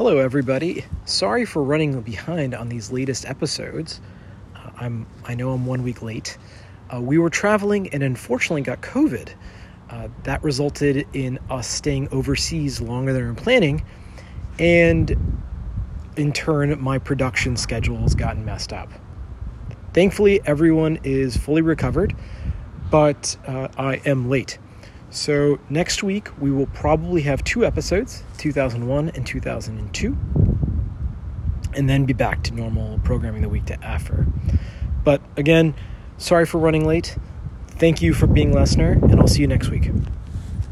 Hello, everybody. Sorry for running behind on these latest episodes. Uh, I'm I know I'm one week late. Uh, we were traveling and unfortunately got COVID. Uh, that resulted in us staying overseas longer than we were planning, and in turn, my production schedule has gotten messed up. Thankfully, everyone is fully recovered, but uh, I am late. So, next week we will probably have two episodes 2001 and 2002, and then be back to normal programming the week to after. But again, sorry for running late. Thank you for being listener, and I'll see you next week.